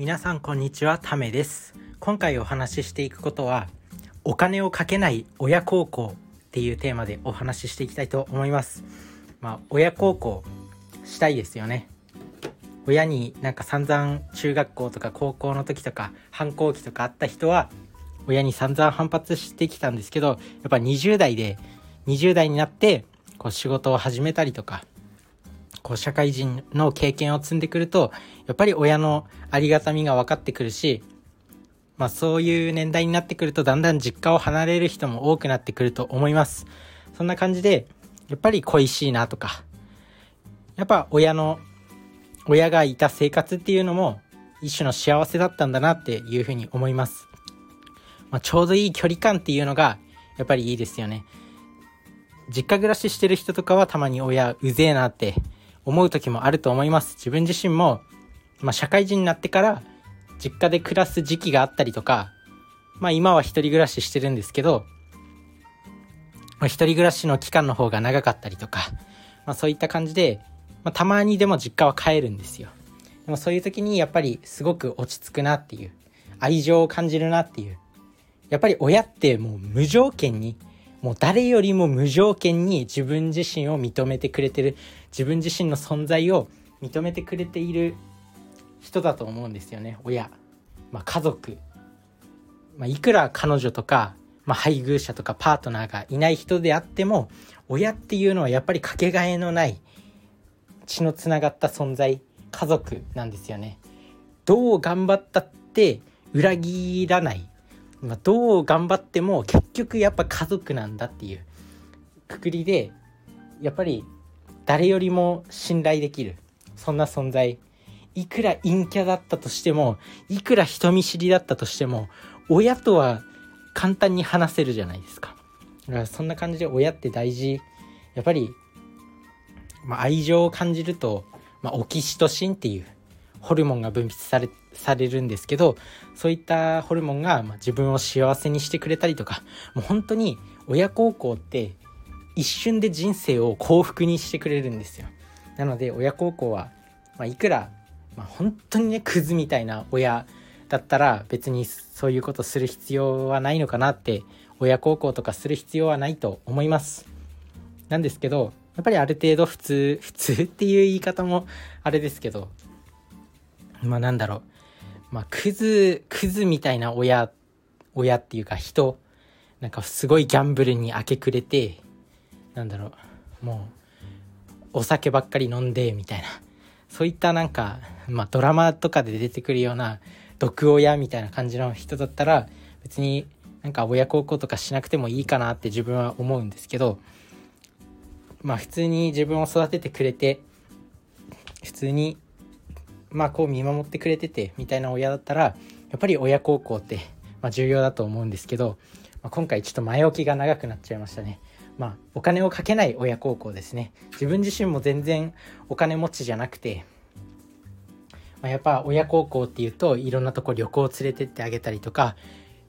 皆さんこんにちはためです。今回お話ししていくことはお金をかけない親孝行っていうテーマでお話ししていきたいと思います。まあ親孝行したいですよね。親になんか散々中学校とか高校の時とか反抗期とかあった人は親に散々反発してきたんですけどやっぱ20代で20代になってこう仕事を始めたりとかこう社会人の経験を積んでくるとやっぱり親のありがたみが分かってくるしまあそういう年代になってくるとだんだん実家を離れる人も多くなってくると思います。そんな感じでやっぱり恋しいなとかやっぱ親の親がいた生活っていうのも一種の幸せだったんだなっていうふうに思います、まあ、ちょうどいい距離感っていうのがやっぱりいいですよね。実家暮らししてる人とかはたまに親うぜえなって思う時もあると思います。自分自身も、まあ、社会人になってから実家で暮らす時期があったりとか、まあ今は一人暮らししてるんですけど、まあ、一人暮らしの期間の方が長かったりとか、まあそういった感じで、まあ、たまにでも実家は帰るんですよ。でもそういう時にやっぱりすごく落ち着くなっていう、愛情を感じるなっていう。やっぱり親ってもう無条件にもう誰よりも無条件に自分自身を認めてくれてる自分自身の存在を認めてくれている人だと思うんですよね。親、まあ、家族、まあ、いくら彼女とか、まあ、配偶者とかパートナーがいない人であっても親っていうのはやっぱりかけがえのない血のつながった存在家族なんですよね。どう頑張ったって裏切らない。まあ、どう頑張っても結局やっぱ家族なんだっていうくくりでやっぱり誰よりも信頼できるそんな存在。いくら陰キャだったとしてもいくら人見知りだったとしても親とは簡単に話せるじゃないですか。だからそんな感じで親って大事。やっぱり、まあ、愛情を感じると、まあ、オキシトシンっていうホルモンが分泌されされるんですけどそういったホルモンが、自分を幸せにしてくれたりとかもう本当に親孝行って一瞬で人生を幸福にしてくれるんですよなので親孝行は、まあ、いくら、まあ、本当にねクズみたいな親だったら別にそういうことする必要はないのかなって親孝行とかする必要はないと思いますなんですけどやっぱりある程度普通普通っていう言い方もあれですけどまあなんだろう。まあクズ、クズみたいな親、親っていうか人、なんかすごいギャンブルに明け暮れて、なんだろう、もう、お酒ばっかり飲んで、みたいな。そういったなんか、まあドラマとかで出てくるような毒親みたいな感じの人だったら、別になんか親孝行とかしなくてもいいかなって自分は思うんですけど、まあ普通に自分を育ててくれて、普通にまあこう見守ってくれててみたいな親だったらやっぱり親孝行って、まあ、重要だと思うんですけど、まあ、今回ちょっと前置きが長くなっちゃいましたね。まあお金をかけない親孝行ですね。自分自身も全然お金持ちじゃなくて、まあ、やっぱ親孝行っていうといろんなとこ旅行連れてってあげたりとか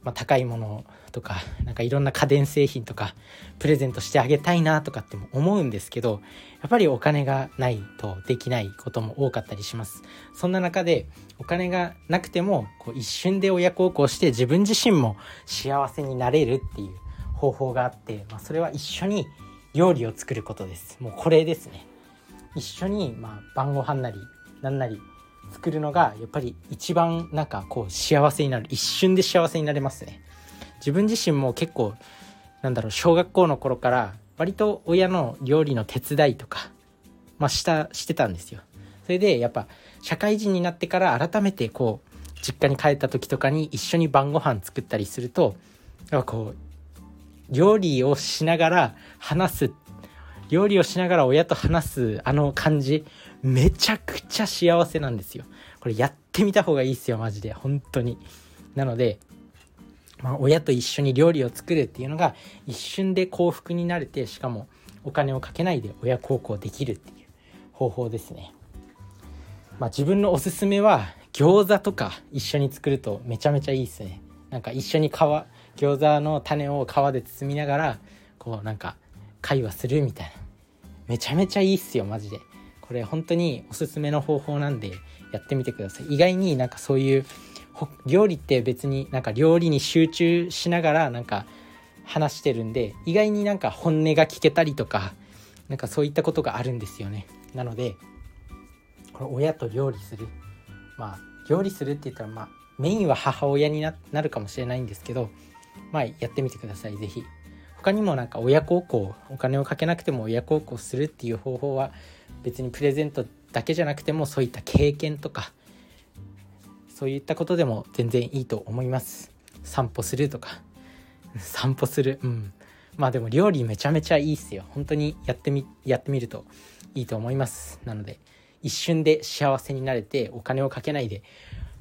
まあ、高いものとかなんかいろんな家電製品とかプレゼントしてあげたいなとかっても思うんですけどやっぱりお金がないとできないことも多かったりします。そんな中でお金がなくてもこう一瞬で親孝行して自分自身も幸せになれるっていう方法があって、まあ、それは一緒に料理を作ることです。もうこれですね。一緒にまあ晩ご飯なりなんなり作るのがやっぱり一番なんかこう幸せになる一瞬で幸せになれますね。自分自身も結構なんだろう小学校の頃から割と親の料理の手伝いとかまあしたしてたんですよ。それでやっぱ社会人になってから改めてこう実家に帰った時とかに一緒に晩ご飯作ったりするとやっぱこう料理をしながら話す料理をしながら親と話すあの感じめちゃくちゃ幸せなんですよこれやってみた方がいいっすよマジで本当になのでまあ、親と一緒に料理を作るっていうのが一瞬で幸福になれてしかもお金をかけないで親孝行できるっていう方法ですね。まあ、自分のおすすめは餃子とか一緒に作るとめちゃめちゃいいっすね。なんか一緒に皮餃子の種を皮で包みながらこうなんか会話するみたいなめちゃめちゃいいっすよマジで。これ本当におすすめの方法なんでやってみてください。意外になんかそういう料理って別になんか料理に集中しながらなんか話してるんで意外になんか本音が聞けたりとかなんかそういったことがあるんですよね。なのでこれ親と料理する。まあ料理するって言ったらまあメインは母親になるかもしれないんですけどまあやってみてください。是非他にもなんか親孝行お金をかけなくても親孝行するっていう方法は別にプレゼントだけじゃなくてもそういった経験とかそういったことでも全然いいと思います。散歩するとか。散歩する。うん。まあでも料理めちゃめちゃいいっすよ。本当にやってみやってみるといいと思います。なので一瞬で幸せになれてお金をかけないで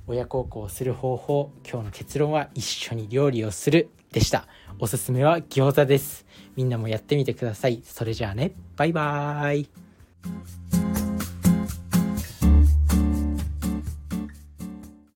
親孝行する方法今日の結論は一緒に料理をするでした。おすすめは餃子です。みんなもやってみてください。それじゃあね。バイバーイ。Thank you.